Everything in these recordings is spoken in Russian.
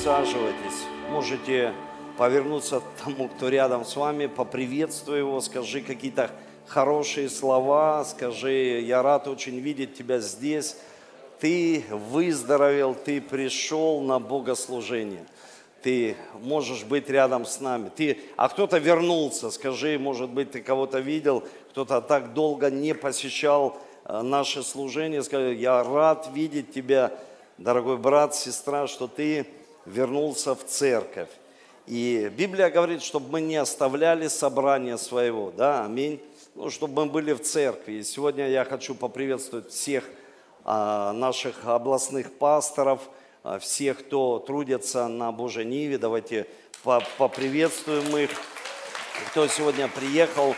Присаживайтесь. Можете повернуться к тому, кто рядом с вами, поприветствуй его, скажи какие-то хорошие слова, скажи, я рад очень видеть тебя здесь. Ты выздоровел, ты пришел на богослужение. Ты можешь быть рядом с нами. Ты, а кто-то вернулся, скажи, может быть, ты кого-то видел, кто-то так долго не посещал э, наше служение. Скажи, я рад видеть тебя, дорогой брат, сестра, что ты вернулся в церковь. И Библия говорит, чтобы мы не оставляли собрания своего, да, аминь, ну, чтобы мы были в церкви. И сегодня я хочу поприветствовать всех а, наших областных пасторов, а, всех, кто трудится на Божьей Ниве. Давайте поприветствуем их. Кто сегодня приехал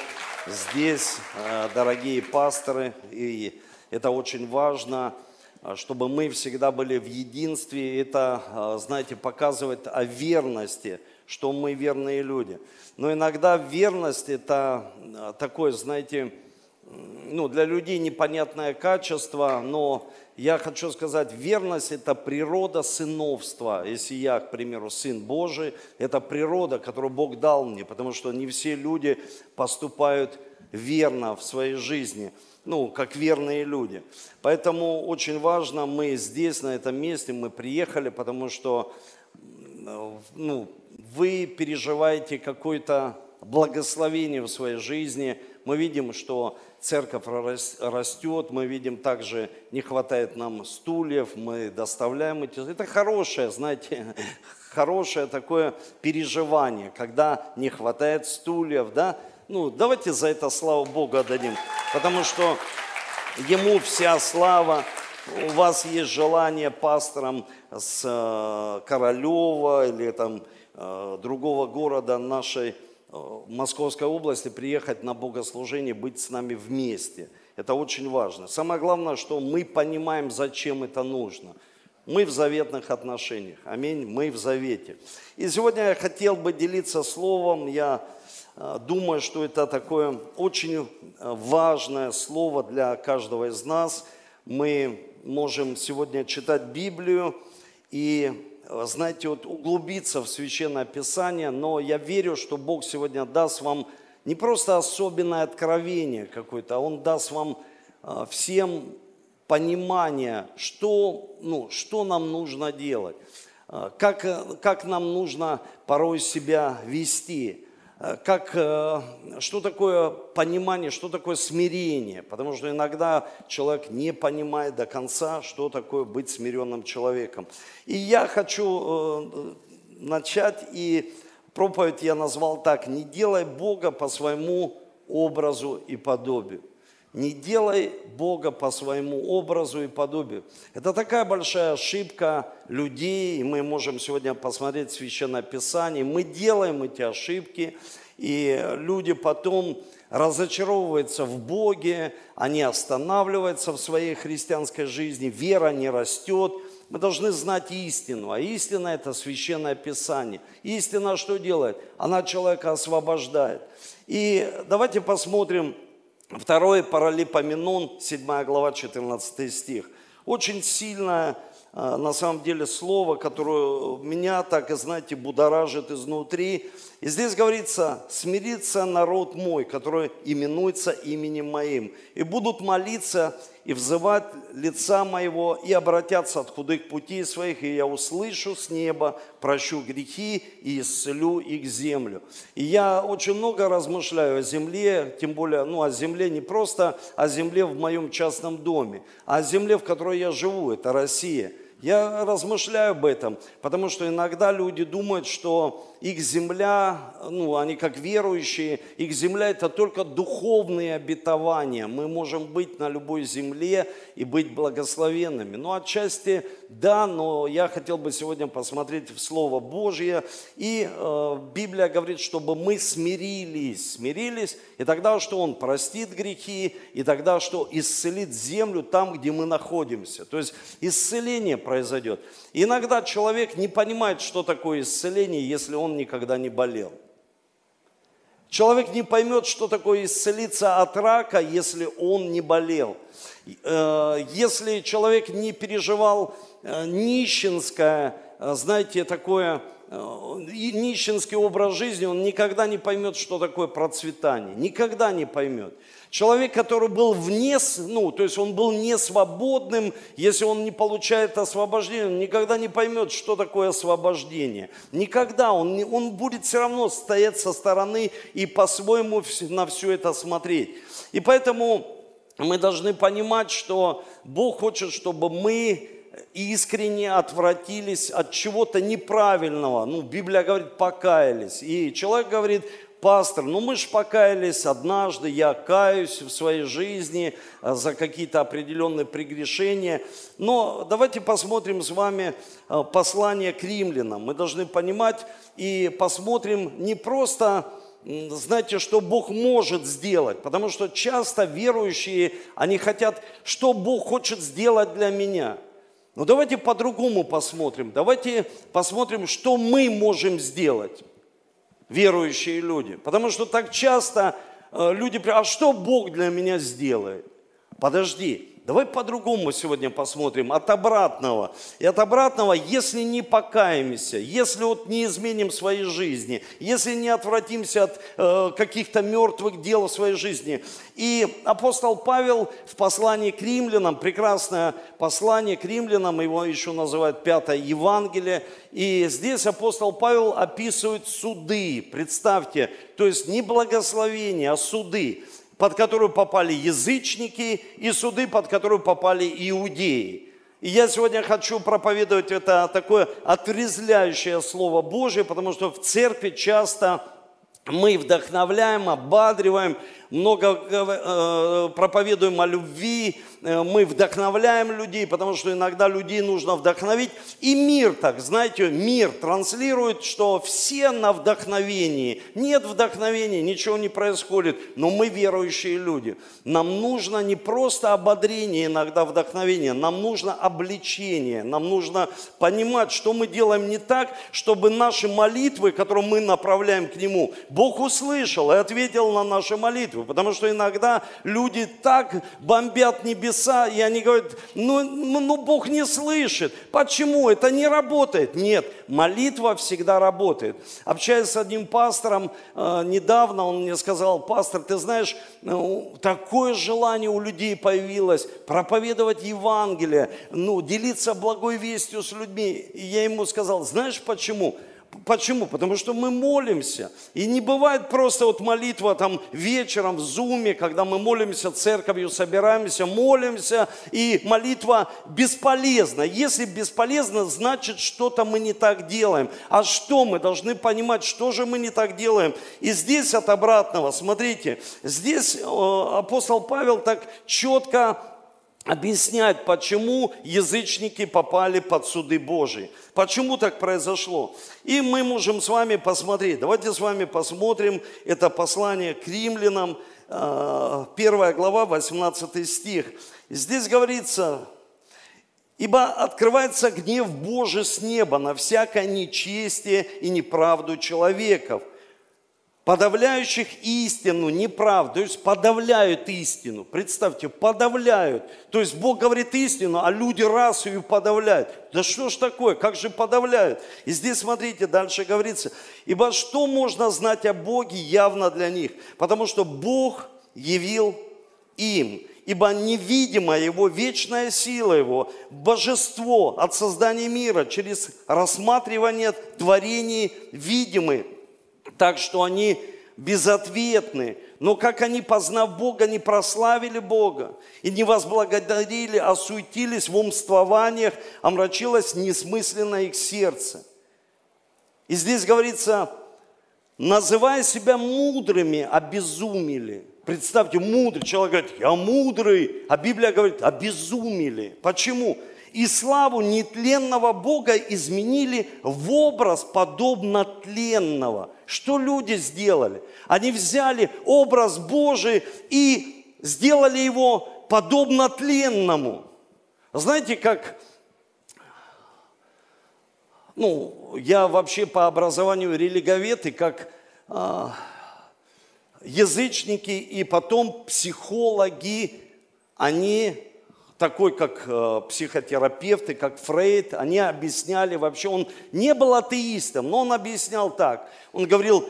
здесь, а, дорогие пасторы, и это очень важно – чтобы мы всегда были в единстве. Это, а, знаете, показывает о верности, что мы верные люди. Но иногда верность – это а, такое, знаете, ну, для людей непонятное качество, но я хочу сказать, верность – это природа сыновства. Если я, к примеру, сын Божий, это природа, которую Бог дал мне, потому что не все люди поступают верно в своей жизни – ну, как верные люди. Поэтому очень важно, мы здесь, на этом месте, мы приехали, потому что ну, вы переживаете какое-то благословение в своей жизни. Мы видим, что церковь растет, мы видим также, не хватает нам стульев, мы доставляем эти. Это хорошее, знаете, хорошее такое переживание, когда не хватает стульев, да, ну, давайте за это славу Богу отдадим, потому что Ему вся слава. У вас есть желание пастором с э, Королева или там э, другого города нашей э, Московской области приехать на богослужение, быть с нами вместе. Это очень важно. Самое главное, что мы понимаем, зачем это нужно. Мы в заветных отношениях. Аминь. Мы в завете. И сегодня я хотел бы делиться словом. Я думаю, что это такое очень э, важное слово для каждого из нас. Мы можем сегодня читать Библию и, э, знаете, вот углубиться в Священное Писание, но я верю, что Бог сегодня даст вам не просто особенное откровение какое-то, а Он даст вам всем понимание, что, ну, что нам нужно делать, как, как нам нужно порой себя вести. Э, как, э, что такое понимание, что такое смирение. Потому что иногда человек не понимает до конца, что такое быть смиренным человеком. И я хочу э, начать, и проповедь я назвал так, «Не делай Бога по своему образу и подобию». Не делай Бога по своему образу и подобию. Это такая большая ошибка людей, и мы можем сегодня посмотреть Священное Писание. Мы делаем эти ошибки, и люди потом разочаровываются в Боге, они останавливаются в своей христианской жизни, вера не растет. Мы должны знать истину, а истина – это Священное Писание. Истина что делает? Она человека освобождает. И давайте посмотрим Второе, Паралипоменон, 7 глава, 14 стих. Очень сильное, а, на самом деле, слово, которое меня так, и знаете, будоражит изнутри. И здесь говорится, смирится народ мой, который именуется именем моим, и будут молиться и взывать лица моего, и обратятся от худых путей своих, и я услышу с неба, прощу грехи и исцелю их землю. И я очень много размышляю о земле, тем более, ну, о земле не просто о земле в моем частном доме, а о земле, в которой я живу, это Россия. Я размышляю об этом, потому что иногда люди думают, что их земля, ну, они как верующие, их земля это только духовные обетования. Мы можем быть на любой земле и быть благословенными. Ну, отчасти да, но я хотел бы сегодня посмотреть в Слово Божье. И э, Библия говорит, чтобы мы смирились, смирились, и тогда что Он простит грехи, и тогда что исцелит землю там, где мы находимся. То есть исцеление произойдет. Иногда человек не понимает, что такое исцеление, если он никогда не болел. Человек не поймет, что такое исцелиться от рака, если он не болел. Э, если человек не переживал э, нищенское э, знаете, такое нищенский образ жизни, он никогда не поймет, что такое процветание. Никогда не поймет. Человек, который был вне, ну, то есть он был не свободным, если он не получает освобождение, он никогда не поймет, что такое освобождение. Никогда. Он, он будет все равно стоять со стороны и по-своему на все это смотреть. И поэтому мы должны понимать, что Бог хочет, чтобы мы искренне отвратились от чего-то неправильного. Ну, Библия говорит, покаялись. И человек говорит, пастор, ну мы же покаялись однажды, я каюсь в своей жизни э, за какие-то определенные прегрешения. Но давайте посмотрим с вами э, послание к римлянам. Мы должны понимать и посмотрим не просто знаете, что Бог может сделать, потому что часто верующие, они хотят, что Бог хочет сделать для меня. Но давайте по-другому посмотрим. Давайте посмотрим, что мы можем сделать верующие люди. Потому что так часто э, люди, а что Бог для меня сделает? Подожди, Давай по-другому сегодня посмотрим, от обратного. И от обратного, если не покаемся, если вот не изменим своей жизни, если не отвратимся от э, каких-то мертвых дел в своей жизни. И апостол Павел в послании к римлянам, прекрасное послание к римлянам, его еще называют Пятое Евангелие, и здесь апостол Павел описывает суды, представьте, то есть не благословения, а суды под которую попали язычники, и суды, под которую попали иудеи. И я сегодня хочу проповедовать это такое отрезвляющее Слово Божие, потому что в церкви часто мы вдохновляем, ободриваем, много э, проповедуем о любви, мы вдохновляем людей, потому что иногда людей нужно вдохновить. И мир так, знаете, мир транслирует, что все на вдохновении. Нет вдохновения, ничего не происходит, но мы верующие люди. Нам нужно не просто ободрение, иногда вдохновение, нам нужно обличение, нам нужно понимать, что мы делаем не так, чтобы наши молитвы, которые мы направляем к Нему, Бог услышал и ответил на наши молитвы потому что иногда люди так бомбят небеса, и они говорят, ну, ну, ну Бог не слышит. Почему? Это не работает. Нет, молитва всегда работает. Общаясь с одним пастором э, недавно, он мне сказал, пастор, ты знаешь, э, такое желание у людей появилось проповедовать Евангелие, ну, делиться благой вестью с людьми. И я ему сказал, знаешь? Почему? Потому что мы молимся. И не бывает просто вот молитва там вечером в зуме, когда мы молимся церковью, собираемся, молимся, и молитва бесполезна. Если бесполезна, значит что-то мы не так делаем. А что мы должны понимать, что же мы не так делаем? И здесь от обратного, смотрите, здесь э, апостол Павел так четко объяснять, почему язычники попали под суды Божии. Почему так произошло? И мы можем с вами посмотреть. Давайте с вами посмотрим это послание к римлянам, э, первая глава, 18 стих. Здесь говорится, Ибо открывается гнев Божий с неба на всякое нечестие и неправду человеков, подавляющих истину, неправду, то есть подавляют истину. Представьте, подавляют. То есть Бог говорит истину, а люди раз ее подавляют. Да что ж такое, как же подавляют? И здесь, смотрите, дальше говорится, ибо что можно знать о Боге явно для них? Потому что Бог явил им, ибо невидимая Его вечная сила Его, божество от создания мира через рассматривание творений видимых, так что они безответны. Но как они, познав Бога, не прославили Бога и не возблагодарили, а суетились в умствованиях, омрачилось несмысленно их сердце. И здесь говорится, называя себя мудрыми, обезумели. Представьте, мудрый человек говорит, я мудрый, а Библия говорит, обезумели. Почему? И славу нетленного Бога изменили в образ подобно тленного. Что люди сделали? Они взяли образ Божий и сделали его подобно тленному. Знаете, как, ну, я вообще по образованию религовед, и как а, язычники и потом психологи, они такой, как э, психотерапевты, как Фрейд, они объясняли вообще, он не был атеистом, но он объяснял так. Он говорил,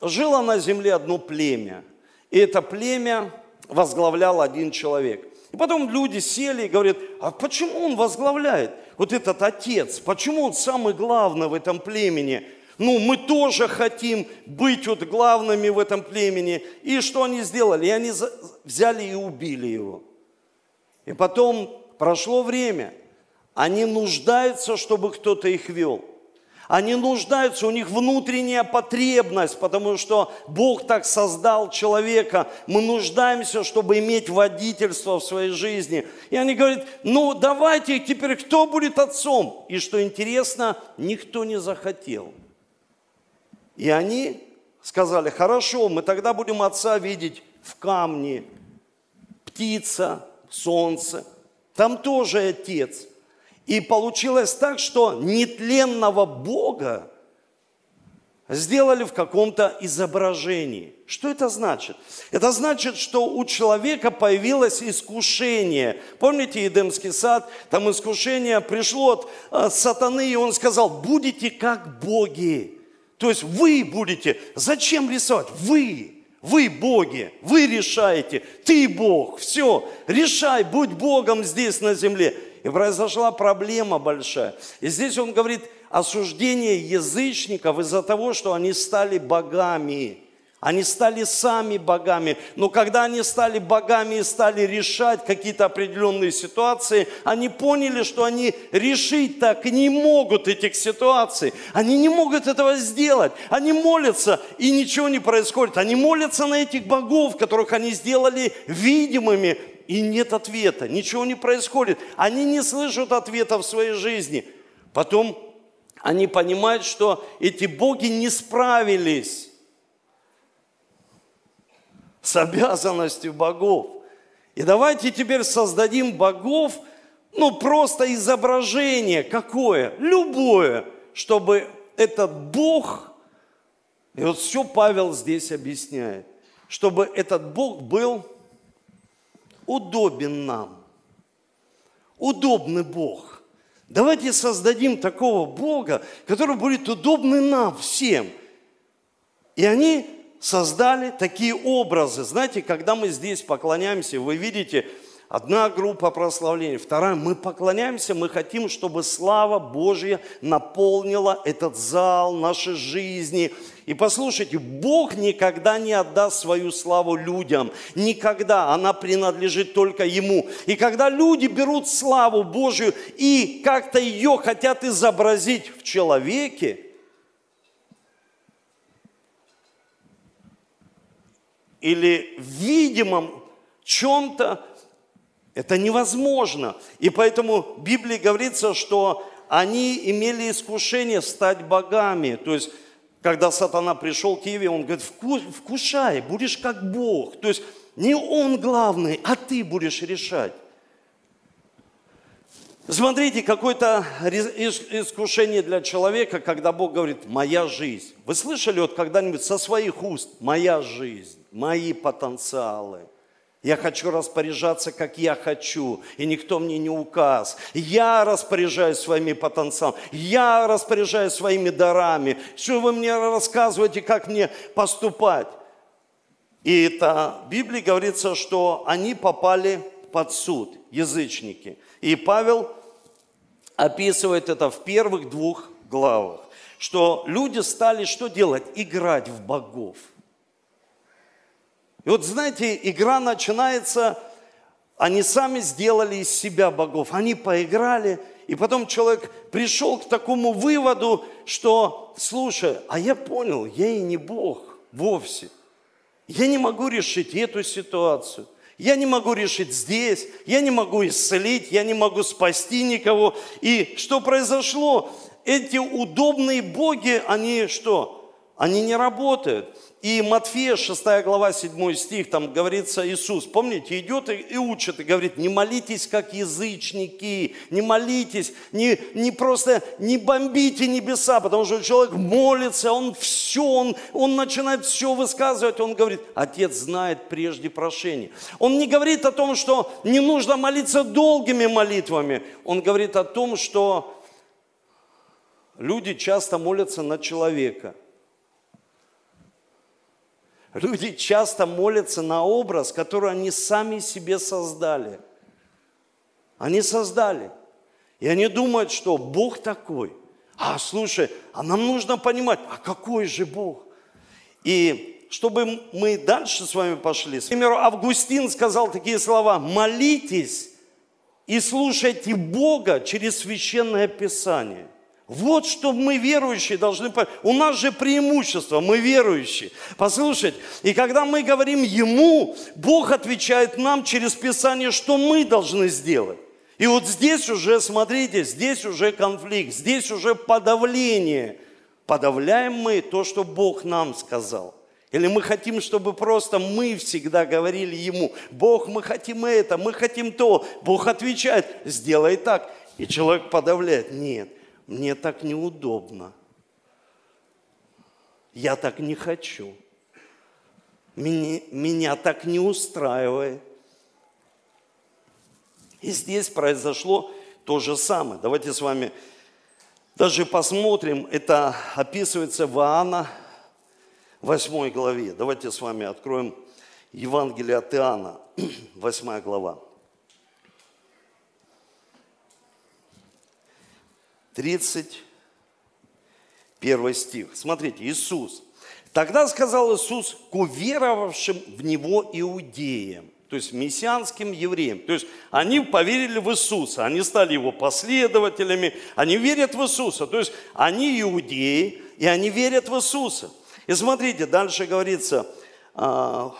жило на земле одно племя, и это племя возглавлял один человек. И потом люди сели и говорят, а почему он возглавляет? Вот этот отец, почему он самый главный в этом племени? Ну, мы тоже хотим быть вот главными в этом племени. И что они сделали? И они взяли и убили его. И потом прошло время. Они нуждаются, чтобы кто-то их вел. Они нуждаются, у них внутренняя потребность, потому что Бог так создал человека. Мы нуждаемся, чтобы иметь водительство в своей жизни. И они говорят, ну давайте теперь кто будет отцом? И что интересно, никто не захотел. И они сказали, хорошо, мы тогда будем отца видеть в камне, птица, солнце. Там тоже отец. И получилось так, что нетленного Бога сделали в каком-то изображении. Что это значит? Это значит, что у человека появилось искушение. Помните Едемский сад? Там искушение пришло от э, сатаны, и он сказал, будете как боги. То есть вы будете, зачем рисовать? Вы, вы боги, вы решаете, ты Бог, все, решай, будь Богом здесь на земле. И произошла проблема большая. И здесь он говорит осуждение язычников из-за того, что они стали богами. Они стали сами богами. Но когда они стали богами и стали решать какие-то определенные ситуации, они поняли, что они решить так не могут этих ситуаций. Они не могут этого сделать. Они молятся, и ничего не происходит. Они молятся на этих богов, которых они сделали видимыми, и нет ответа. Ничего не происходит. Они не слышат ответа в своей жизни. Потом они понимают, что эти боги не справились с обязанностью богов. И давайте теперь создадим богов, ну просто изображение какое, любое, чтобы этот Бог, и вот все Павел здесь объясняет, чтобы этот Бог был удобен нам. Удобный Бог. Давайте создадим такого Бога, который будет удобный нам всем. И они создали такие образы. Знаете, когда мы здесь поклоняемся, вы видите, одна группа прославления, вторая, мы поклоняемся, мы хотим, чтобы слава Божья наполнила этот зал нашей жизни. И послушайте, Бог никогда не отдаст свою славу людям. Никогда. Она принадлежит только Ему. И когда люди берут славу Божью и как-то ее хотят изобразить в человеке, или видимом чем-то, это невозможно. И поэтому в Библии говорится, что они имели искушение стать богами. То есть, когда сатана пришел к Еве, он говорит, вкушай, будешь как Бог. То есть, не он главный, а ты будешь решать. Смотрите, какое-то искушение для человека, когда Бог говорит, моя жизнь. Вы слышали вот когда-нибудь со своих уст, моя жизнь, мои потенциалы. Я хочу распоряжаться, как я хочу, и никто мне не указ. Я распоряжаюсь своими потенциалами, я распоряжаюсь своими дарами. Что вы мне рассказываете, как мне поступать? И это в Библии говорится, что они попали под суд, язычники – и Павел описывает это в первых двух главах, что люди стали что делать? Играть в богов. И вот знаете, игра начинается, они сами сделали из себя богов, они поиграли, и потом человек пришел к такому выводу, что, слушай, а я понял, я и не Бог вовсе. Я не могу решить эту ситуацию. Я не могу решить здесь, я не могу исцелить, я не могу спасти никого. И что произошло? Эти удобные боги, они что? они не работают. И Матфея, 6 глава, 7 стих, там говорится Иисус, помните, идет и, и учит, и говорит, не молитесь, как язычники, не молитесь, не, не просто, не бомбите небеса, потому что человек молится, он все, он, он начинает все высказывать, он говорит, Отец знает прежде прошения. Он не говорит о том, что не нужно молиться долгими молитвами, он говорит о том, что люди часто молятся на человека – Люди часто молятся на образ, который они сами себе создали. Они создали. И они думают, что Бог такой. А, слушай, а нам нужно понимать, а какой же Бог? И чтобы мы дальше с вами пошли. К примеру, Августин сказал такие слова. Молитесь и слушайте Бога через Священное Писание. Вот что мы верующие должны понять. У нас же преимущество, мы верующие. Послушайте, и когда мы говорим Ему, Бог отвечает нам через Писание, что мы должны сделать. И вот здесь уже, смотрите, здесь уже конфликт, здесь уже подавление. Подавляем мы то, что Бог нам сказал. Или мы хотим, чтобы просто мы всегда говорили Ему, Бог, мы хотим это, мы хотим то. Бог отвечает, сделай так. И человек подавляет, нет, мне так неудобно. Я так не хочу. Меня, меня так не устраивает. И здесь произошло то же самое. Давайте с вами даже посмотрим. Это описывается в Иоанна 8 главе. Давайте с вами откроем Евангелие от Иоанна, 8 глава. 31 стих. Смотрите, Иисус. Тогда сказал Иисус к уверовавшим в Него иудеям, то есть мессианским евреям. То есть они поверили в Иисуса, они стали Его последователями, они верят в Иисуса. То есть они иудеи, и они верят в Иисуса. И смотрите, дальше говорится, а,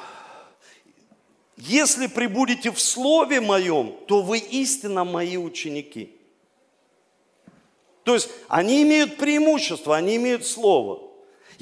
если прибудете в Слове Моем, то вы истинно Мои ученики. То есть они имеют преимущество, они имеют слово.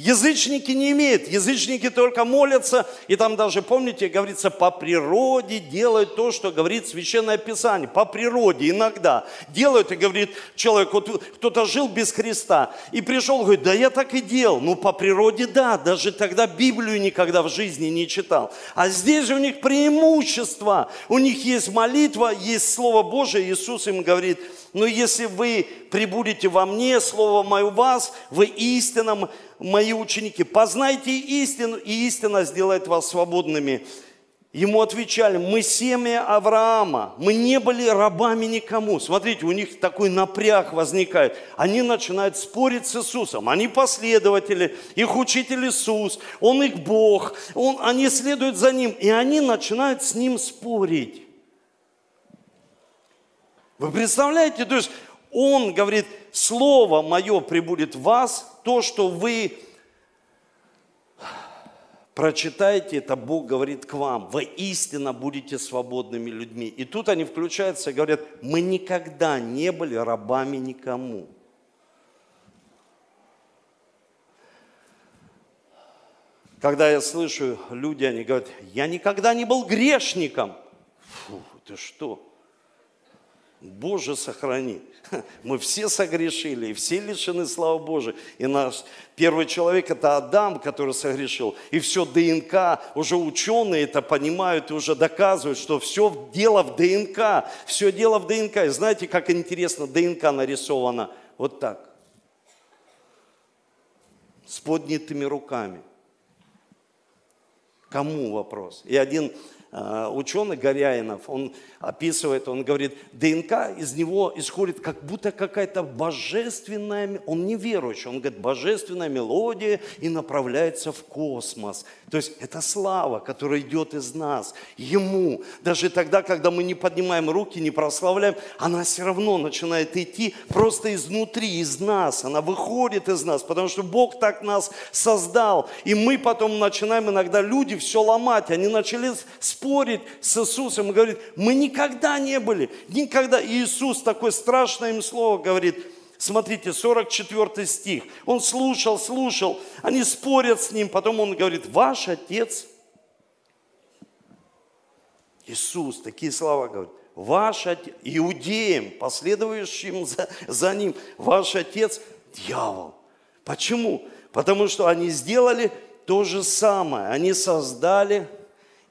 Язычники не имеют, язычники только молятся, и там даже, помните, говорится, по природе делают то, что говорит Священное Писание, по природе иногда делают, и говорит человек, вот кто-то жил без Христа, и пришел, говорит, да я так и делал, ну по природе да, даже тогда Библию никогда в жизни не читал. А здесь же у них преимущество, у них есть молитва, есть Слово Божие, Иисус им говорит, но если вы прибудете во мне, Слово мое у вас, вы истинно мои ученики. Познайте истину, и истина сделает вас свободными. Ему отвечали, мы семя Авраама, мы не были рабами никому. Смотрите, у них такой напряг возникает. Они начинают спорить с Иисусом. Они последователи, их учитель Иисус, Он их Бог, он, они следуют за Ним, и они начинают с Ним спорить. Вы представляете, то есть он говорит, Слово мое прибудет в вас, то, что вы прочитаете, это Бог говорит к вам. Вы истинно будете свободными людьми. И тут они включаются и говорят, мы никогда не были рабами никому. Когда я слышу, люди, они говорят, я никогда не был грешником. Фу, ты что? Боже, сохрани. Мы все согрешили, и все лишены славы Божией. И наш первый человек – это Адам, который согрешил. И все ДНК, уже ученые это понимают и уже доказывают, что все дело в ДНК. Все дело в ДНК. И знаете, как интересно ДНК нарисована? Вот так. С поднятыми руками. Кому вопрос? И один ученый Горяинов, он описывает, он говорит, ДНК из него исходит как будто какая-то божественная, он не верующий, он говорит, божественная мелодия и направляется в космос. То есть это слава, которая идет из нас, Ему. Даже тогда, когда мы не поднимаем руки, не прославляем, она все равно начинает идти просто изнутри, из нас. Она выходит из нас, потому что Бог так нас создал. И мы потом начинаем иногда, люди все ломать. Они начали спорить с Иисусом и говорит, мы никогда не были, никогда. И Иисус такое страшное им слово говорит, Смотрите, 44 стих. Он слушал, слушал, они спорят с ним, потом он говорит, ваш отец Иисус, такие слова говорит, ваш отец, иудеям, последующим за, за ним, ваш отец дьявол. Почему? Потому что они сделали то же самое. Они создали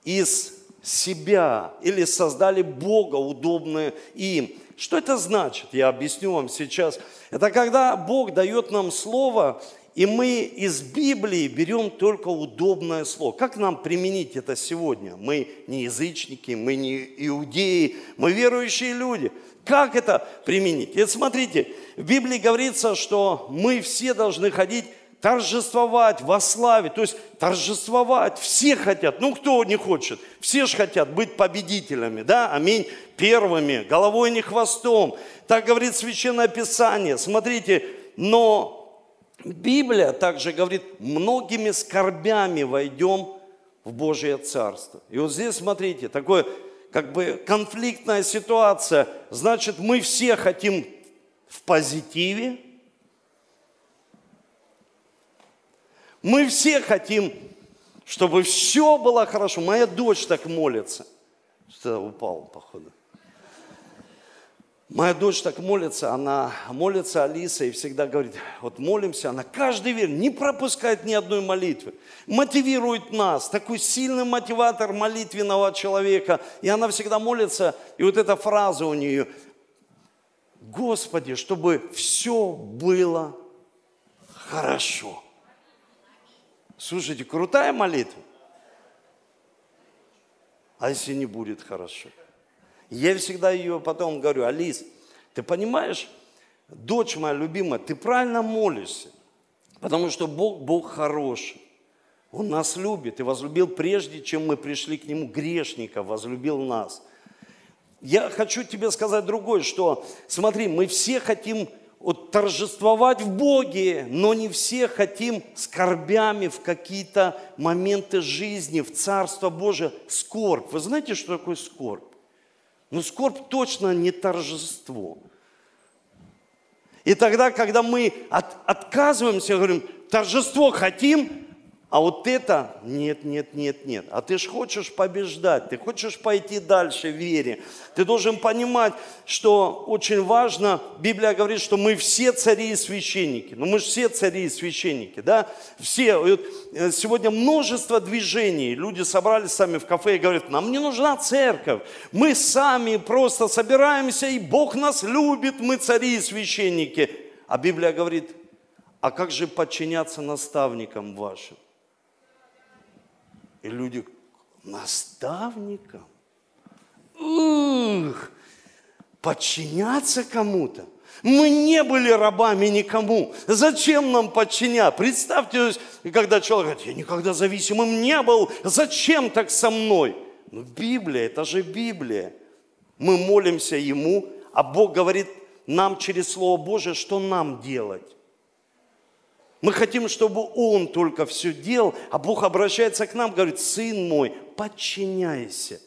из себя или создали Бога, удобное им. Что это значит? Я объясню вам сейчас. Это когда Бог дает нам слово, и мы из Библии берем только удобное слово. Как нам применить это сегодня? Мы не язычники, мы не иудеи, мы верующие люди. Как это применить? И смотрите, в Библии говорится, что мы все должны ходить торжествовать во славе, то есть торжествовать. Все хотят, ну кто не хочет? Все же хотят быть победителями, да, аминь, первыми, головой не хвостом. Так говорит Священное Писание. Смотрите, но Библия также говорит, многими скорбями войдем в Божье Царство. И вот здесь, смотрите, такое как бы конфликтная ситуация. Значит, мы все хотим в позитиве, Мы все хотим, чтобы все было хорошо. Моя дочь так молится. Что упал, походу. Моя дочь так молится, она молится Алиса и всегда говорит, вот молимся, она каждый вечер не пропускает ни одной молитвы, мотивирует нас, такой сильный мотиватор молитвенного человека. И она всегда молится, и вот эта фраза у нее, Господи, чтобы все было хорошо. Слушайте, крутая молитва. А если не будет хорошо? Я всегда ее потом говорю, Алис, ты понимаешь, дочь моя любимая, ты правильно молишься, потому что Бог, Бог хороший. Он нас любит и возлюбил прежде, чем мы пришли к Нему, грешника, возлюбил нас. Я хочу тебе сказать другое, что, смотри, мы все хотим вот, торжествовать в Боге, но не все хотим скорбями в какие-то моменты жизни, в Царство Божие, скорбь. Вы знаете, что такое скорбь? Ну, скорбь точно не торжество. И тогда, когда мы от, отказываемся, говорим, торжество хотим, а вот это нет, нет, нет, нет. А ты же хочешь побеждать, ты хочешь пойти дальше в вере. Ты должен понимать, что очень важно, Библия говорит, что мы все цари и священники. Ну мы же все цари и священники, да? Все. Вот э, сегодня множество движений. Люди собрались сами в кафе и говорят, нам не нужна церковь. Мы сами просто собираемся, и Бог нас любит, мы цари и священники. А Библия говорит, а как же подчиняться наставникам вашим? И люди наставникам, ух, подчиняться кому-то. Мы не были рабами никому. Зачем нам подчинять? Представьте, когда человек говорит, я никогда зависимым не был, зачем так со мной? Ну, Библия, это же Библия. Мы молимся Ему, а Бог говорит нам через Слово Божие, что нам делать. Мы хотим, чтобы Он только все делал, а Бог обращается к нам, говорит, сын мой, подчиняйся.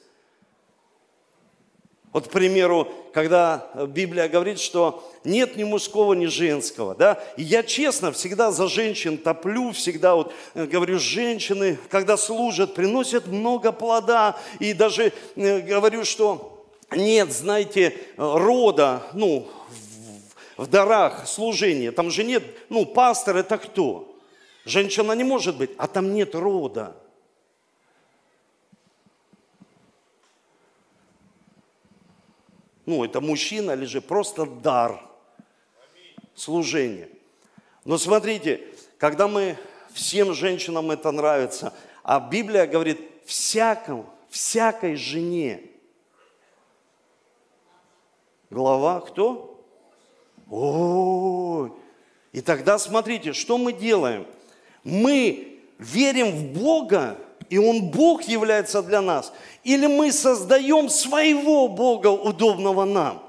Вот, к примеру, когда Библия говорит, что нет ни мужского, ни женского, да, и я честно всегда за женщин топлю, всегда вот э, говорю, женщины, когда служат, приносят много плода, и даже э, говорю, что нет, знаете, рода, ну, в дарах служения, там же нет, ну, пастор это кто? Женщина не может быть, а там нет рода. Ну, это мужчина или же просто дар служения. Но смотрите, когда мы, всем женщинам это нравится, а Библия говорит, всякому, всякой жене. Глава кто? Ой! И тогда смотрите, что мы делаем? Мы верим в Бога, и Он Бог является для нас, или мы создаем своего Бога, удобного нам.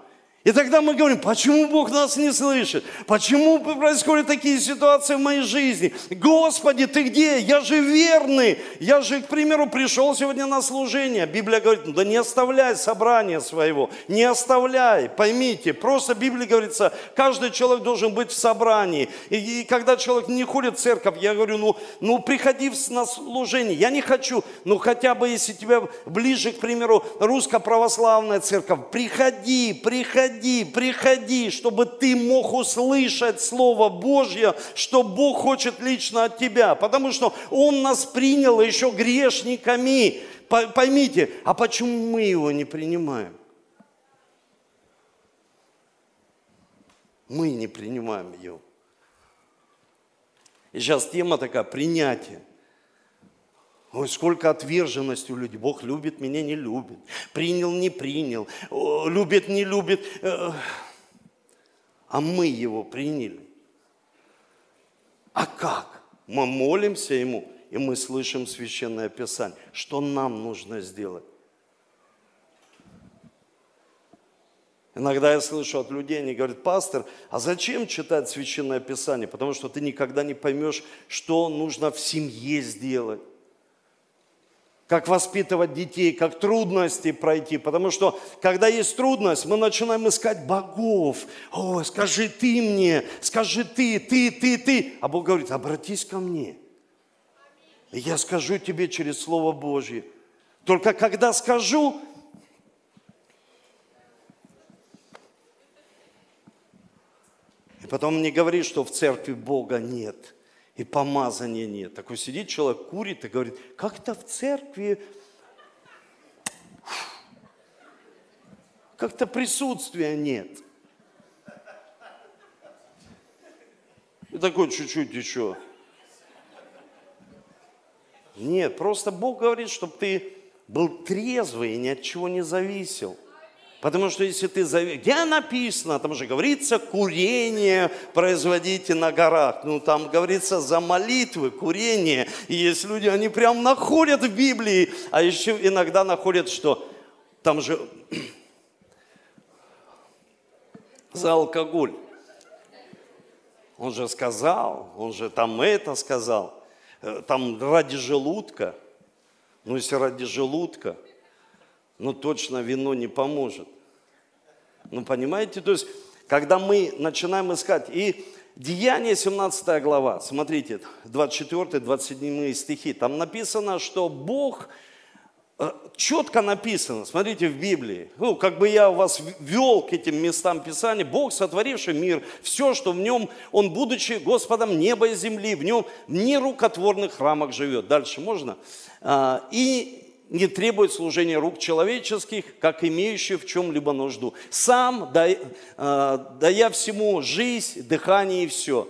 И тогда мы говорим, почему Бог нас не слышит? Почему происходят такие ситуации в моей жизни? Господи, ты где? Я же верный. Я же, к примеру, пришел сегодня на служение. Библия говорит, да не оставляй собрание своего. Не оставляй, поймите. Просто Библия говорится, каждый человек должен быть в собрании. И, и когда человек не ходит в церковь, я говорю, ну, ну приходи на служение. Я не хочу, ну хотя бы если тебя ближе, к примеру, русско-православная церковь, приходи, приходи приходи, приходи, чтобы ты мог услышать Слово Божье, что Бог хочет лично от тебя. Потому что Он нас принял еще грешниками. Поймите, а почему мы его не принимаем? Мы не принимаем его. И сейчас тема такая, принятие. Ой, сколько отверженности у людей. Бог любит, меня не любит. Принял, не принял. Любит, не любит. Э, а мы его приняли. А как? Мы молимся ему, и мы слышим Священное Писание. Что нам нужно сделать? Иногда я слышу от людей, они говорят, пастор, а зачем читать Священное Писание? Потому что ты никогда не поймешь, что нужно в семье сделать как воспитывать детей, как трудности пройти. Потому что, когда есть трудность, мы начинаем искать богов. О, скажи ты мне, скажи ты, ты, ты, ты. А Бог говорит, обратись ко мне. Я скажу тебе через Слово Божье. Только когда скажу, и потом не говори, что в церкви Бога нет – и помазания нет. Такой сидит человек, курит и говорит, как-то в церкви как-то присутствия нет. И такой чуть-чуть еще. Нет, просто Бог говорит, чтобы ты был трезвый и ни от чего не зависел. Потому что если ты... Зав... Где написано? Там же говорится, курение производите на горах. Ну, там говорится за молитвы, курение. И есть люди, они прям находят в Библии. А еще иногда находят, что там же за алкоголь. Он же сказал, он же там это сказал. Э, там ради желудка. Ну, если ради желудка, ну, точно вино не поможет. Ну, понимаете? То есть, когда мы начинаем искать, и Деяние 17 глава, смотрите, 24-27 стихи, там написано, что Бог, э, четко написано, смотрите в Библии, ну, как бы я вас вел к этим местам Писания, Бог, сотворивший мир, все, что в нем, Он, будучи Господом неба и земли, в нем в нерукотворных храмах живет. Дальше можно? А, и не требует служения рук человеческих, как имеющий в чем-либо нужду. Сам, э, дая всему жизнь, дыхание и все.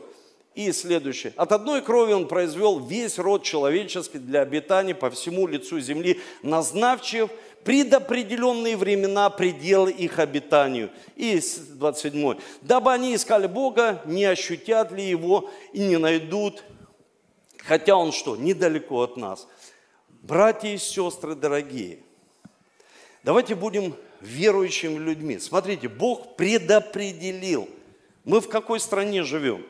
И следующее. От одной крови он произвел весь род человеческий для обитания по всему лицу земли, назначив предопределенные времена пределы их обитанию. И 27. Дабы они искали Бога, не ощутят ли Его и не найдут, хотя Он что, недалеко от нас. Братья и сестры дорогие, давайте будем верующими людьми. Смотрите, Бог предопределил. Мы в какой стране живем?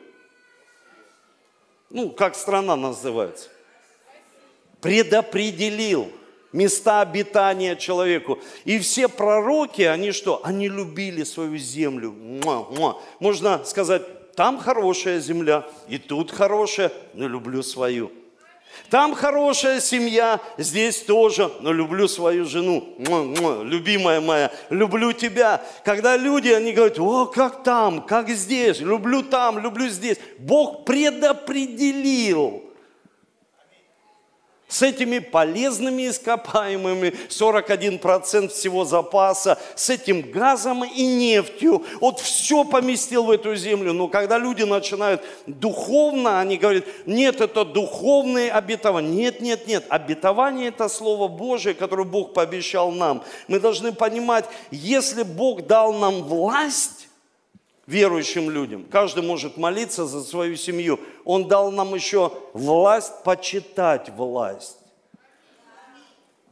Ну, как страна называется? Предопределил места обитания человеку. И все пророки, они что? Они любили свою землю. Муа, муа. Можно сказать, там хорошая земля, и тут хорошая, но люблю свою. Там хорошая семья, здесь тоже, но люблю свою жену, любимая моя, люблю тебя. Когда люди, они говорят, о, как там, как здесь, люблю там, люблю здесь. Бог предопределил с этими полезными ископаемыми, 41% всего запаса, с этим газом и нефтью. Вот все поместил в эту землю. Но когда люди начинают духовно, они говорят, нет, это духовные обетования. Нет, нет, нет. Обетование – это Слово Божие, которое Бог пообещал нам. Мы должны понимать, если Бог дал нам власть, верующим людям. Каждый может молиться за свою семью. Он дал нам еще власть почитать власть.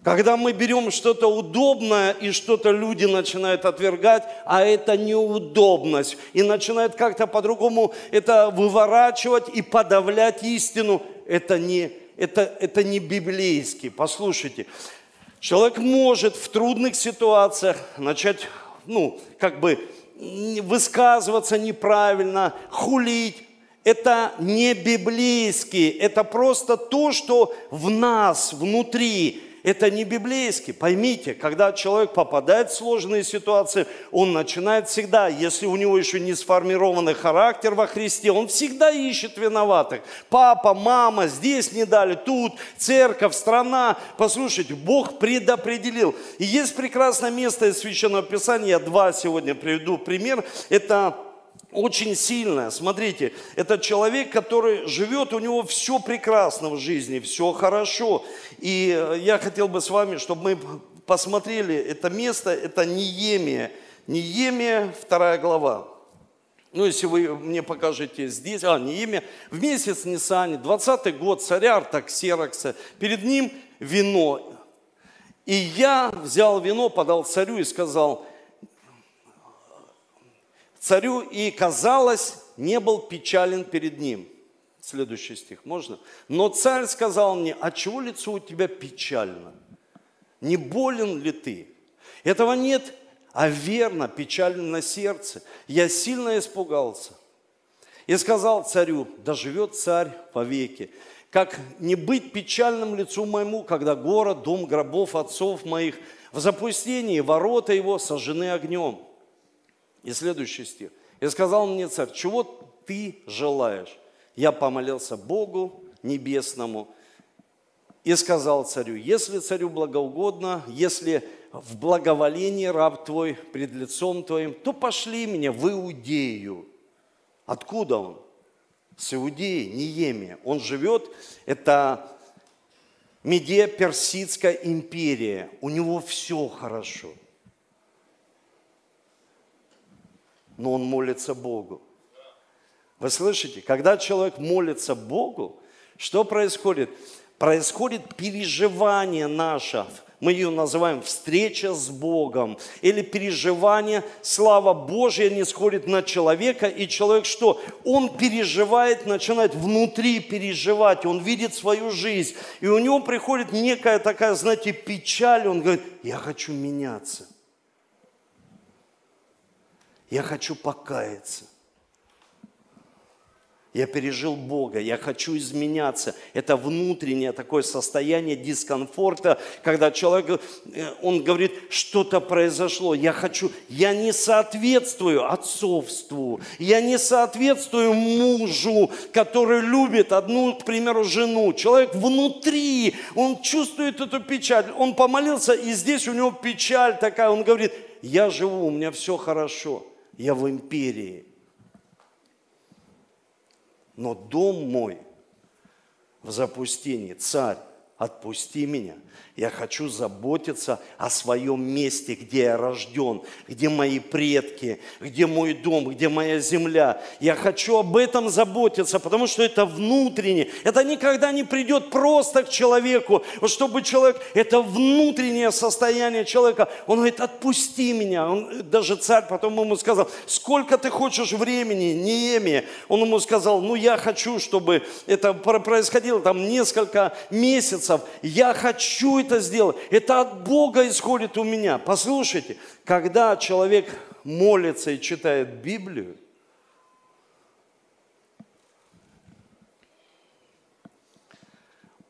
Когда мы берем что-то удобное и что-то люди начинают отвергать, а это неудобность, и начинают как-то по-другому это выворачивать и подавлять истину, это не, это, это не библейский. Послушайте, человек может в трудных ситуациях начать, ну, как бы высказываться неправильно, хулить, это не библейский, это просто то, что в нас, внутри, это не библейский. Поймите, когда человек попадает в сложные ситуации, он начинает всегда, если у него еще не сформированный характер во Христе, он всегда ищет виноватых. Папа, мама, здесь не дали, тут, церковь, страна. Послушайте, Бог предопределил. И есть прекрасное место из Священного Писания, я два сегодня приведу пример. Это очень сильная. Смотрите, это человек, который живет, у него все прекрасно в жизни, все хорошо. И э, я хотел бы с вами, чтобы мы посмотрели это место, это Неемия. Неемия, вторая глава. Ну, если вы мне покажете здесь, а, Неемия, в месяц Нисани, 20 год, царя Артаксерокса, перед ним вино. И я взял вино, подал царю и сказал, царю и, казалось, не был печален перед ним. Следующий стих, можно? Но царь сказал мне, а чего лицо у тебя печально? Не болен ли ты? Этого нет, а верно, печально на сердце. Я сильно испугался. И сказал царю, да живет царь веки, как не быть печальным лицу моему, когда город, дом гробов отцов моих в запустении, ворота его сожжены огнем. И следующий стих. И сказал мне царь, чего ты желаешь? Я помолился Богу небесному и сказал царю, если царю благоугодно, если в благоволении раб твой пред лицом твоим, то пошли меня в Иудею. Откуда он? С Иудеи, Ниемия. Он живет, это Медиа-Персидская империя. У него все хорошо – но он молится Богу. Вы слышите, когда человек молится Богу, что происходит? Происходит переживание наше, мы ее называем встреча с Богом, или переживание, слава Божья не сходит на человека, и человек что? Он переживает, начинает внутри переживать, он видит свою жизнь, и у него приходит некая такая, знаете, печаль, он говорит, я хочу меняться. Я хочу покаяться. Я пережил Бога, я хочу изменяться. Это внутреннее такое состояние дискомфорта, когда человек, э, он говорит, что-то произошло, я хочу, я не соответствую отцовству, я не соответствую мужу, который любит одну, к примеру, жену. Человек внутри, он чувствует эту печаль, он помолился, и здесь у него печаль такая, он говорит, я живу, у меня все хорошо я в империи. Но дом мой в запустении, царь, отпусти меня – я хочу заботиться о своем месте, где я рожден, где мои предки, где мой дом, где моя земля. Я хочу об этом заботиться, потому что это внутреннее. Это никогда не придет просто к человеку. Чтобы человек, это внутреннее состояние человека. Он говорит, отпусти меня. Он, даже царь потом ему сказал, сколько ты хочешь времени, Неемия. Он ему сказал, ну я хочу, чтобы это происходило там несколько месяцев. Я хочу это сделал. Это от Бога исходит у меня. Послушайте, когда человек молится и читает Библию,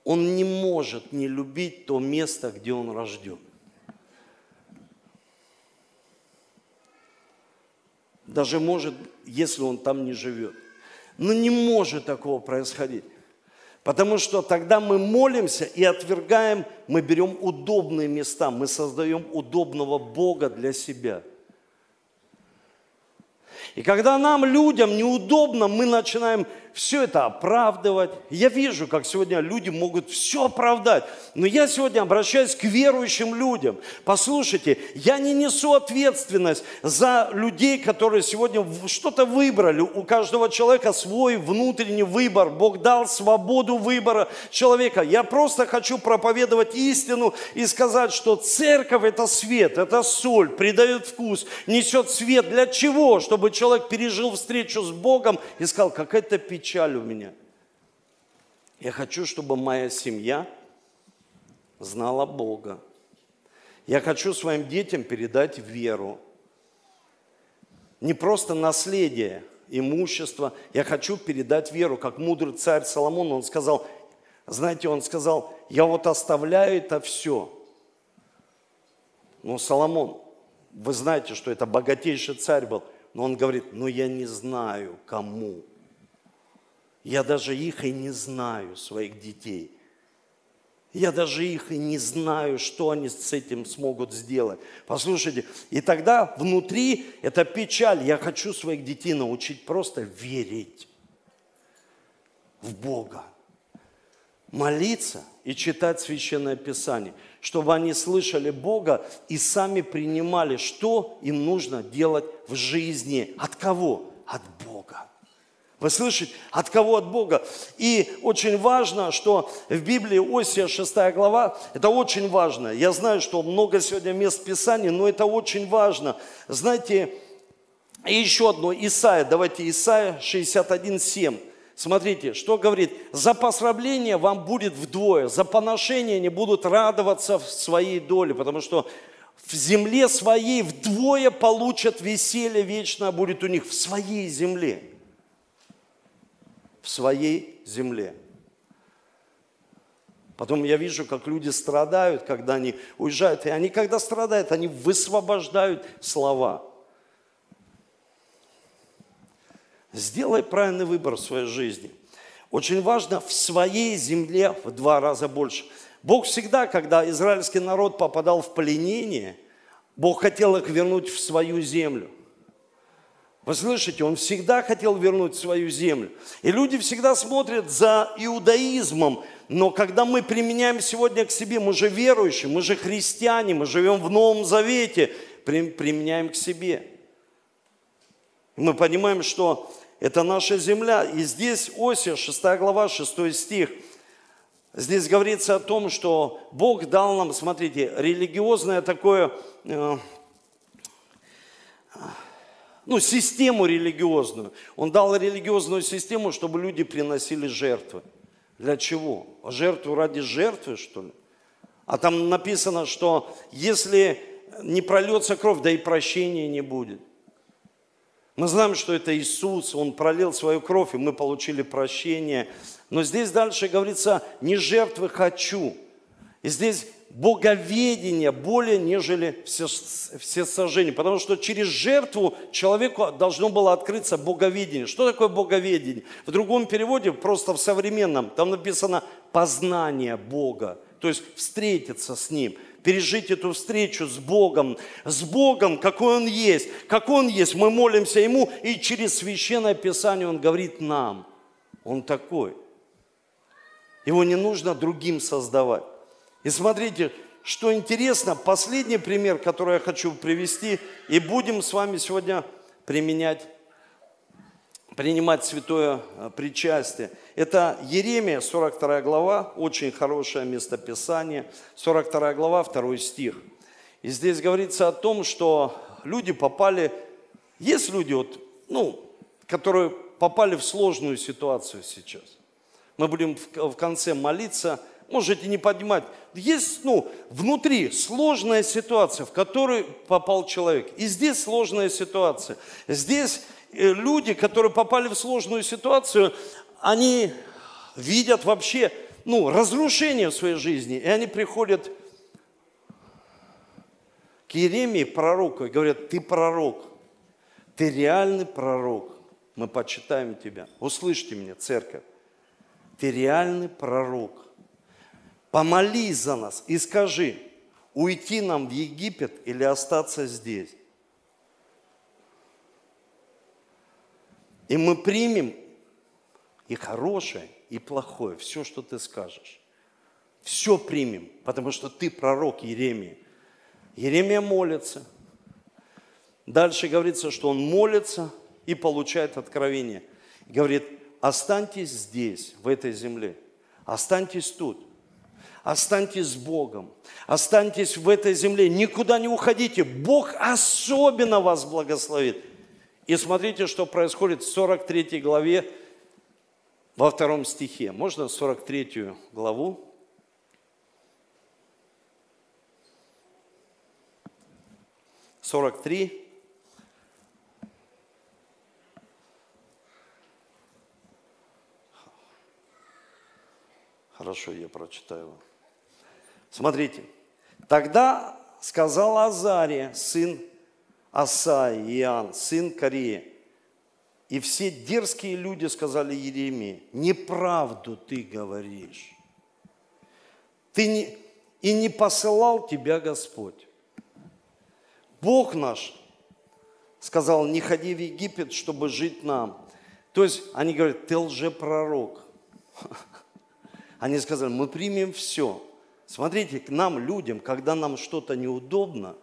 он не может не любить то место, где он рожден. Даже может, если он там не живет. Но не может такого происходить. Потому что тогда мы молимся и отвергаем, мы берем удобные места, мы создаем удобного Бога для себя. И когда нам, людям, неудобно, мы начинаем все это оправдывать. Я вижу, как сегодня люди могут все оправдать. Но я сегодня обращаюсь к верующим людям. Послушайте, я не несу ответственность за людей, которые сегодня что-то выбрали. У каждого человека свой внутренний выбор. Бог дал свободу выбора человека. Я просто хочу проповедовать истину и сказать, что церковь – это свет, это соль, придает вкус, несет свет. Для чего? Чтобы человек пережил встречу с Богом и сказал, какая-то печаль печаль у меня. Я хочу, чтобы моя семья знала Бога. Я хочу своим детям передать веру. Не просто наследие, имущество. Я хочу передать веру, как мудрый царь Соломон. Он сказал, знаете, он сказал, я вот оставляю это все. Но Соломон, вы знаете, что это богатейший царь был. Но он говорит, но я не знаю, кому я даже их и не знаю, своих детей. Я даже их и не знаю, что они с этим смогут сделать. Послушайте, и тогда внутри это печаль. Я хочу своих детей научить просто верить в Бога. Молиться и читать Священное Писание, чтобы они слышали Бога и сами принимали, что им нужно делать в жизни. От кого? От Бога. Вы слышите? От кого? От Бога. И очень важно, что в Библии Осия 6 глава, это очень важно. Я знаю, что много сегодня мест Писания, но это очень важно. Знаете, и еще одно, Исаия, давайте Исаия 61, 7. Смотрите, что говорит, за посрабление вам будет вдвое, за поношение они будут радоваться в своей доле, потому что в земле своей вдвое получат веселье вечное будет у них в своей земле в своей земле. Потом я вижу, как люди страдают, когда они уезжают. И они, когда страдают, они высвобождают слова. Сделай правильный выбор в своей жизни. Очень важно в своей земле в два раза больше. Бог всегда, когда израильский народ попадал в пленение, Бог хотел их вернуть в свою землю – вы слышите, он всегда хотел вернуть свою землю. И люди всегда смотрят за иудаизмом, но когда мы применяем сегодня к себе, мы же верующие, мы же христиане, мы живем в Новом Завете, применяем к себе. Мы понимаем, что это наша земля. И здесь Осия, 6 глава, 6 стих. Здесь говорится о том, что Бог дал нам, смотрите, религиозное такое э, ну, систему религиозную. Он дал религиозную систему, чтобы люди приносили жертвы. Для чего? Жертву ради жертвы, что ли? А там написано, что если не прольется кровь, да и прощения не будет. Мы знаем, что это Иисус, Он пролил свою кровь, и мы получили прощение. Но здесь дальше говорится, не жертвы хочу. И здесь боговедение более, нежели все, сожжения. Потому что через жертву человеку должно было открыться боговедение. Что такое боговедение? В другом переводе, просто в современном, там написано познание Бога. То есть встретиться с Ним, пережить эту встречу с Богом, с Богом, какой Он есть, какой Он есть. Мы молимся Ему, и через Священное Писание Он говорит нам. Он такой. Его не нужно другим создавать. И смотрите, что интересно, последний пример, который я хочу привести, и будем с вами сегодня применять, принимать святое э, причастие. Это Еремия, 42 глава, очень хорошее местописание, 42 глава, 2 стих. И здесь говорится о том, что люди попали, есть люди, вот, ну, которые попали в сложную ситуацию сейчас. Мы будем в конце молиться – можете не поднимать. Есть, ну, внутри сложная ситуация, в которую попал человек. И здесь сложная ситуация. Здесь э, люди, которые попали в сложную ситуацию, они видят вообще, ну, разрушение в своей жизни. И они приходят к Еремии, пророку, и говорят, ты пророк, ты реальный пророк. Мы почитаем тебя. Услышьте меня, церковь. Ты реальный пророк помолись за нас и скажи, уйти нам в Египет или остаться здесь. И мы примем и хорошее, и плохое, все, что ты скажешь. Все примем, потому что ты пророк Еремия. Еремия молится. Дальше говорится, что он молится и получает откровение. Говорит, останьтесь здесь, в этой земле. Останьтесь тут. Останьтесь с Богом. Останьтесь в этой земле. Никуда не уходите. Бог особенно вас благословит. И смотрите, что происходит в 43 главе, во втором стихе. Можно 43 главу? Сорок три. Хорошо, я прочитаю. Смотрите. Тогда сказал Азария, сын Асаи, Иоанн, сын Корея, и все дерзкие люди сказали Еремии, неправду ты говоришь. Ты не, и не посылал тебя Господь. Бог наш сказал, не ходи в Египет, чтобы жить нам. То есть они говорят, ты лжепророк. Они сказали, мы примем все. Смотрите, к нам, людям, когда нам что-то неудобно,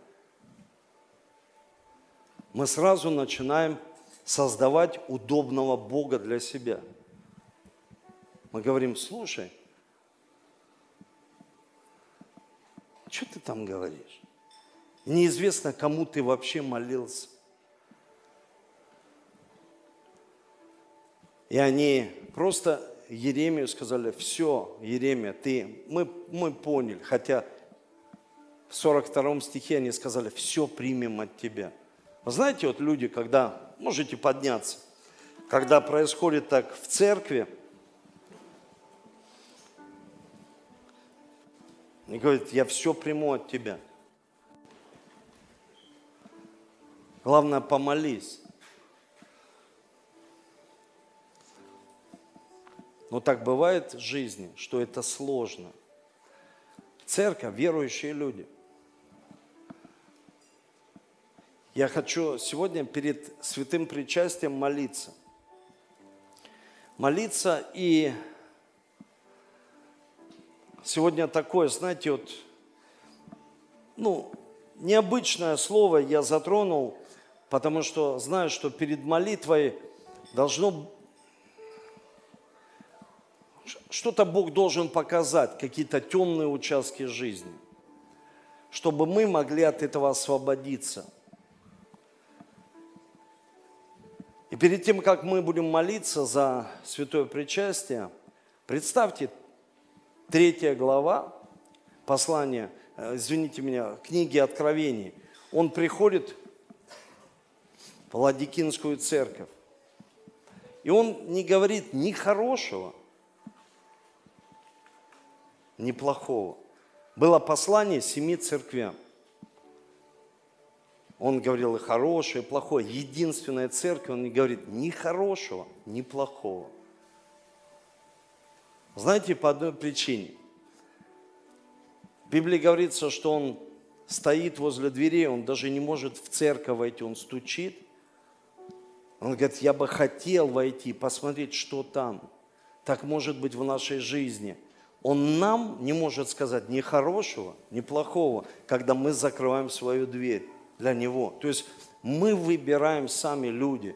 мы сразу начинаем создавать удобного Бога для себя. Мы говорим, слушай, что ты там говоришь? Неизвестно, кому ты вообще молился. И они просто Еремию сказали, все, Еремия, ты, мы, мы поняли, хотя в 42 стихе они сказали, все примем от тебя. Вы знаете, вот люди, когда, можете подняться, когда происходит так в церкви, и говорит, я все приму от тебя. Главное, помолись. Но так бывает в жизни, что это сложно. Церковь, верующие люди. Я хочу сегодня перед святым причастием молиться. Молиться и сегодня такое, знаете, вот, ну, необычное слово я затронул, потому что знаю, что перед молитвой должно что-то Бог должен показать, какие-то темные участки жизни, чтобы мы могли от этого освободиться. И перед тем, как мы будем молиться за святое причастие, представьте, третья глава послания, э, извините меня, книги Откровений, он приходит в Ладикинскую церковь. И он не говорит ни хорошего, неплохого. Было послание семи церквям. Он говорил и хорошее, и плохое. Единственная церковь, он не говорит ни хорошего, ни плохого. Знаете, по одной причине. В Библии говорится, что он стоит возле дверей, он даже не может в церковь войти, он стучит. Он говорит, я бы хотел войти, посмотреть, что там. Так может быть в нашей жизни – он нам не может сказать ни хорошего, ни плохого, когда мы закрываем свою дверь для Него. То есть мы выбираем сами люди.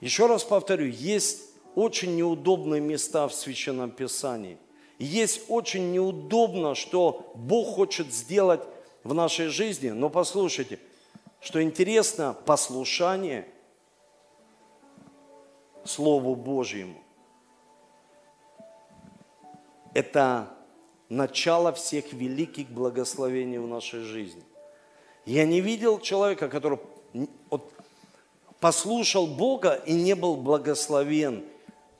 Еще раз повторю, есть очень неудобные места в Священном Писании. Есть очень неудобно, что Бог хочет сделать в нашей жизни. Но послушайте, что интересно, послушание Слову Божьему это начало всех великих благословений в нашей жизни. Я не видел человека, который послушал Бога и не был благословен.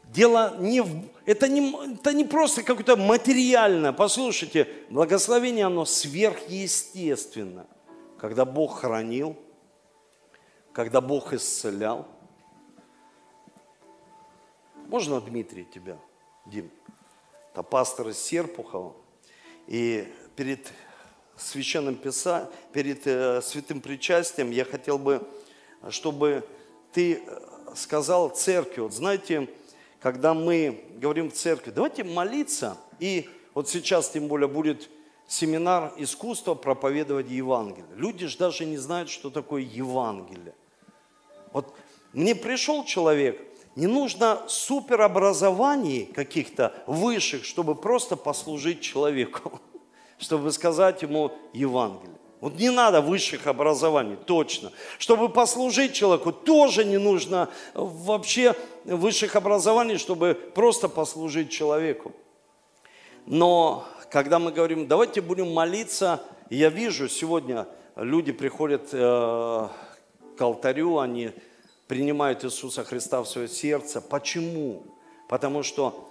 Дело не в... Это не, это не просто какое-то материальное. Послушайте, благословение, оно сверхъестественно. Когда Бог хранил, когда Бог исцелял. Можно, Дмитрий, тебя, Дим? Это пастор из Серпухова. И перед священным писа, перед э, святым причастием я хотел бы, чтобы ты сказал церкви, вот знаете, когда мы говорим в церкви, давайте молиться, и вот сейчас тем более будет семинар искусства проповедовать Евангелие. Люди же даже не знают, что такое Евангелие. Вот мне пришел человек, не нужно суперобразований каких-то высших, чтобы просто послужить человеку, чтобы сказать ему Евангелие. Вот не надо высших образований, точно. Чтобы послужить человеку, тоже не нужно вообще высших образований, чтобы просто послужить человеку. Но когда мы говорим, давайте будем молиться, я вижу сегодня люди приходят э, к алтарю, они принимают Иисуса Христа в свое сердце. Почему? Потому что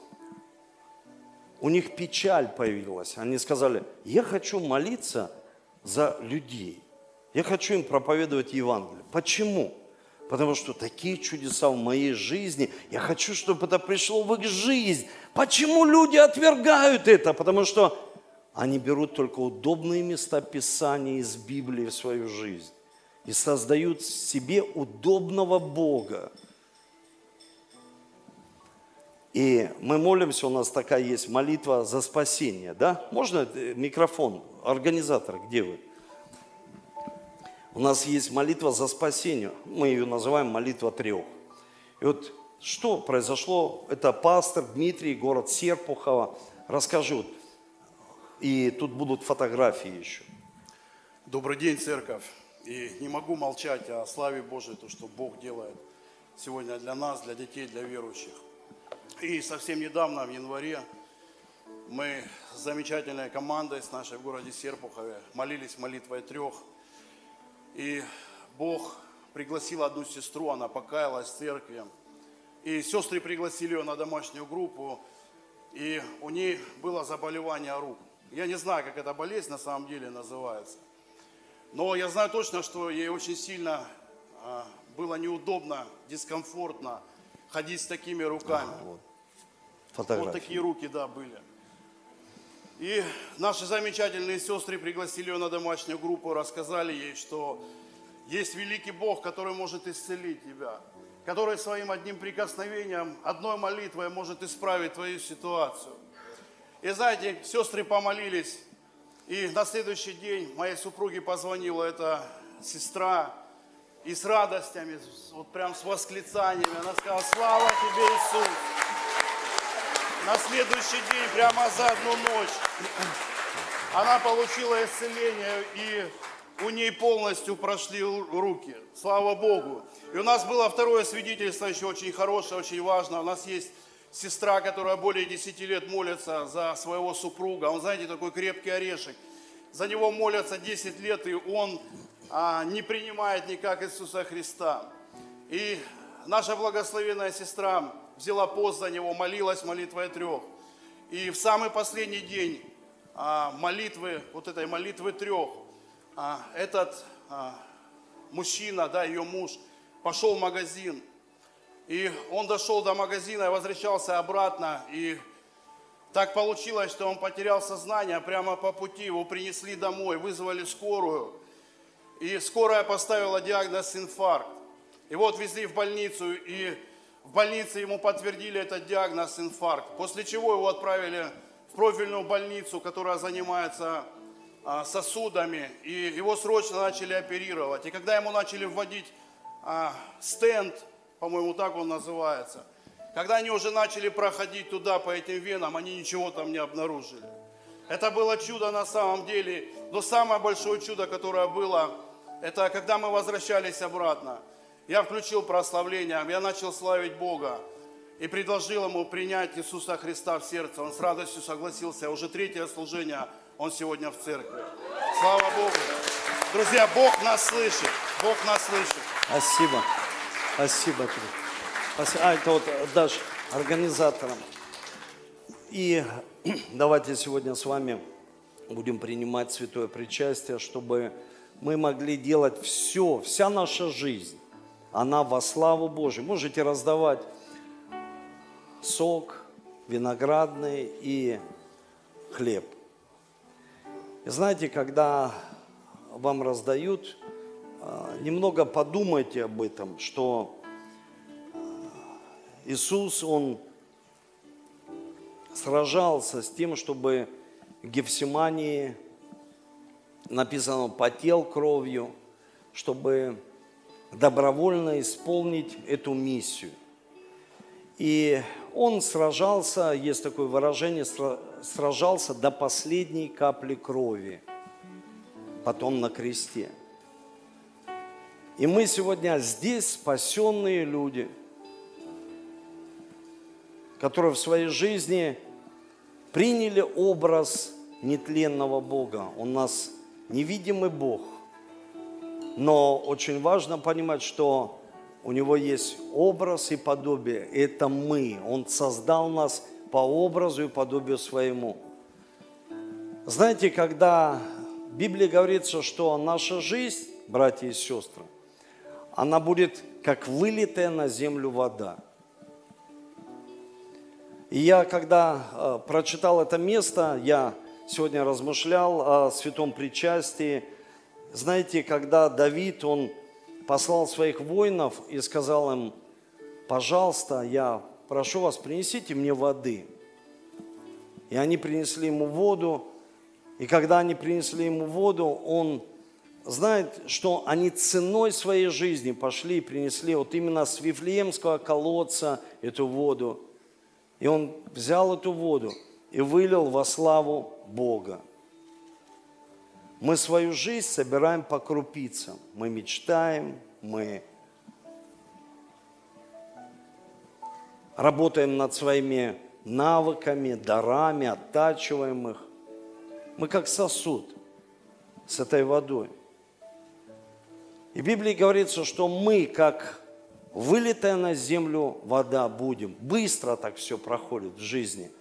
у них печаль появилась. Они сказали, я хочу молиться – за людей. Я хочу им проповедовать Евангелие. Почему? Потому что такие чудеса в моей жизни, я хочу, чтобы это пришло в их жизнь. Почему люди отвергают это? Потому что они берут только удобные места Писания из Библии в свою жизнь и создают себе удобного Бога. И мы молимся, у нас такая есть молитва за спасение, да? Можно э, микрофон? Организатор, где вы? У нас есть молитва за спасение. Мы ее называем молитва трех. И вот что произошло? Это пастор Дмитрий, город Серпухово. Расскажи. Вот. И тут будут фотографии еще. Добрый день, церковь. И не могу молчать о славе Божией, то, что Бог делает сегодня для нас, для детей, для верующих. И совсем недавно, в январе, мы с замечательной командой с нашей в городе Серпухове молились молитвой трех. И Бог пригласил одну сестру, она покаялась в церкви. И сестры пригласили ее на домашнюю группу, и у нее было заболевание рук. Я не знаю, как эта болезнь на самом деле называется. Но я знаю точно, что ей очень сильно а, было неудобно, дискомфортно ходить с такими руками. А, вот. Фотографии. Вот такие руки, да, были. И наши замечательные сестры пригласили ее на домашнюю группу, рассказали ей, что есть великий Бог, который может исцелить тебя, который своим одним прикосновением, одной молитвой может исправить твою ситуацию. И знаете, сестры помолились, и на следующий день моей супруге позвонила эта сестра, и с радостями, вот прям с восклицаниями, она сказала, слава тебе, Иисус на следующий день, прямо за одну ночь, она получила исцеление, и у ней полностью прошли руки. Слава Богу. И у нас было второе свидетельство еще очень хорошее, очень важное. У нас есть сестра, которая более 10 лет молится за своего супруга. Он, знаете, такой крепкий орешек. За него молятся 10 лет, и он а, не принимает никак Иисуса Христа. И наша благословенная сестра взяла пост за него, молилась молитвой трех. И в самый последний день а, молитвы, вот этой молитвы трех, а, этот а, мужчина, да, ее муж, пошел в магазин. И он дошел до магазина и возвращался обратно. И так получилось, что он потерял сознание прямо по пути. Его принесли домой, вызвали скорую. И скорая поставила диагноз инфаркт. И вот везли в больницу, и в больнице ему подтвердили этот диагноз инфаркт, после чего его отправили в профильную больницу, которая занимается а, сосудами, и его срочно начали оперировать. И когда ему начали вводить а, стенд, по-моему, так он называется, когда они уже начали проходить туда по этим венам, они ничего там не обнаружили. Это было чудо на самом деле, но самое большое чудо, которое было, это когда мы возвращались обратно – я включил прославление, я начал славить Бога и предложил ему принять Иисуса Христа в сердце. Он с радостью согласился. Уже третье служение он сегодня в церкви. Слава Богу. Друзья, Бог нас слышит. Бог нас слышит. Спасибо. Спасибо. Спасибо. А, это вот дашь организаторам. И давайте сегодня с вами будем принимать святое причастие, чтобы мы могли делать все, вся наша жизнь она во славу Божию. Можете раздавать сок, виноградный и хлеб. И знаете, когда вам раздают, немного подумайте об этом, что Иисус, Он сражался с тем, чтобы в Гефсимании, написано, потел кровью, чтобы добровольно исполнить эту миссию. И он сражался, есть такое выражение, сражался до последней капли крови, потом на кресте. И мы сегодня здесь спасенные люди, которые в своей жизни приняли образ нетленного Бога. У нас невидимый Бог. Но очень важно понимать, что у него есть образ и подобие. Это мы. Он создал нас по образу и подобию своему. Знаете, когда в Библии говорится, что наша жизнь, братья и сестры, она будет как вылитая на землю вода. И я, когда э, прочитал это место, я сегодня размышлял о святом причастии. Знаете, когда Давид, он послал своих воинов и сказал им, пожалуйста, я прошу вас, принесите мне воды. И они принесли ему воду, и когда они принесли ему воду, он знает, что они ценой своей жизни пошли и принесли вот именно с Вифлеемского колодца эту воду. И он взял эту воду и вылил во славу Бога. Мы свою жизнь собираем по крупицам. Мы мечтаем, мы работаем над своими навыками, дарами, оттачиваем их. Мы как сосуд с этой водой. И в Библии говорится, что мы, как вылитая на землю вода, будем. Быстро так все проходит в жизни.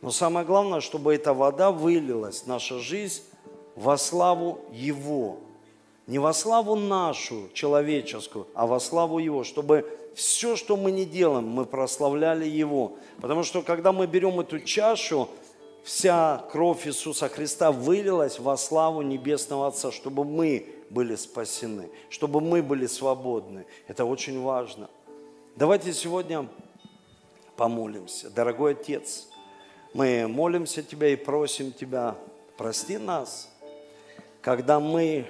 Но самое главное, чтобы эта вода вылилась, наша жизнь, во славу Его. Не во славу нашу, человеческую, а во славу Его, чтобы все, что мы не делаем, мы прославляли Его. Потому что когда мы берем эту чашу, вся кровь Иисуса Христа вылилась во славу Небесного Отца, чтобы мы были спасены, чтобы мы были свободны. Это очень важно. Давайте сегодня помолимся. Дорогой Отец, мы молимся Тебя и просим Тебя, прости нас – когда мы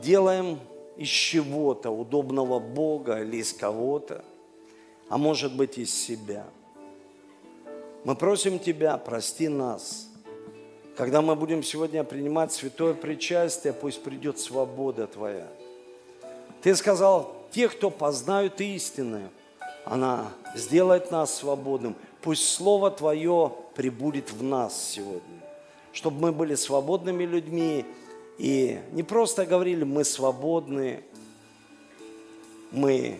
делаем из чего-то удобного Бога или из кого-то, а может быть из себя. Мы просим Тебя, прости нас. Когда мы будем сегодня принимать святое причастие, пусть придет свобода Твоя. Ты сказал, те, кто познают истины, она сделает нас свободным. Пусть Слово Твое прибудет в нас сегодня чтобы мы были свободными людьми и не просто говорили, мы свободны, мы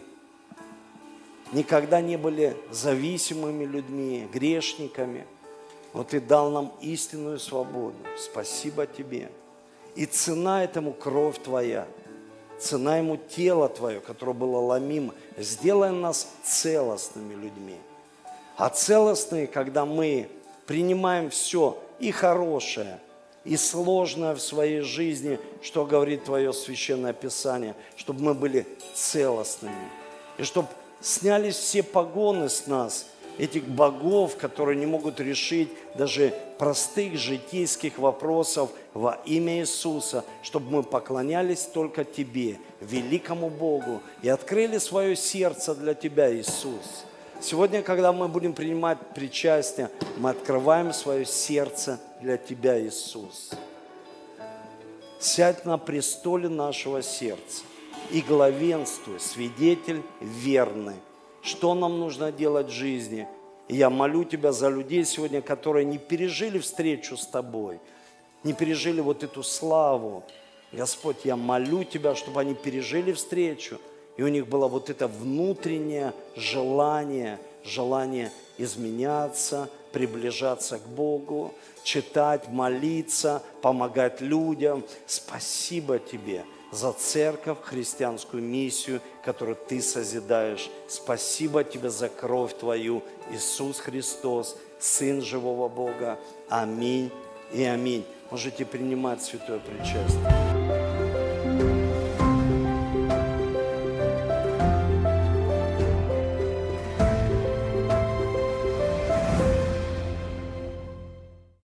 никогда не были зависимыми людьми, грешниками. Но Ты дал нам истинную свободу. Спасибо Тебе. И цена этому кровь Твоя, цена ему тело Твое, которое было ломимо. Сделай нас целостными людьми. А целостные, когда мы принимаем все и хорошее, и сложное в своей жизни, что говорит Твое Священное Писание, чтобы мы были целостными. И чтобы снялись все погоны с нас, этих богов, которые не могут решить даже простых житейских вопросов во имя Иисуса, чтобы мы поклонялись только Тебе, великому Богу, и открыли свое сердце для Тебя, Иисус. Сегодня, когда мы будем принимать причастие, мы открываем свое сердце для Тебя, Иисус. Сядь на престоле нашего сердца и главенствуй, свидетель верный. Что нам нужно делать в жизни? И я молю Тебя за людей сегодня, которые не пережили встречу с Тобой, не пережили вот эту славу. Господь, я молю Тебя, чтобы они пережили встречу – и у них было вот это внутреннее желание, желание изменяться, приближаться к Богу, читать, молиться, помогать людям. Спасибо тебе за церковь, христианскую миссию, которую ты созидаешь. Спасибо тебе за кровь твою, Иисус Христос, Сын живого Бога. Аминь и аминь. Можете принимать святое причастие.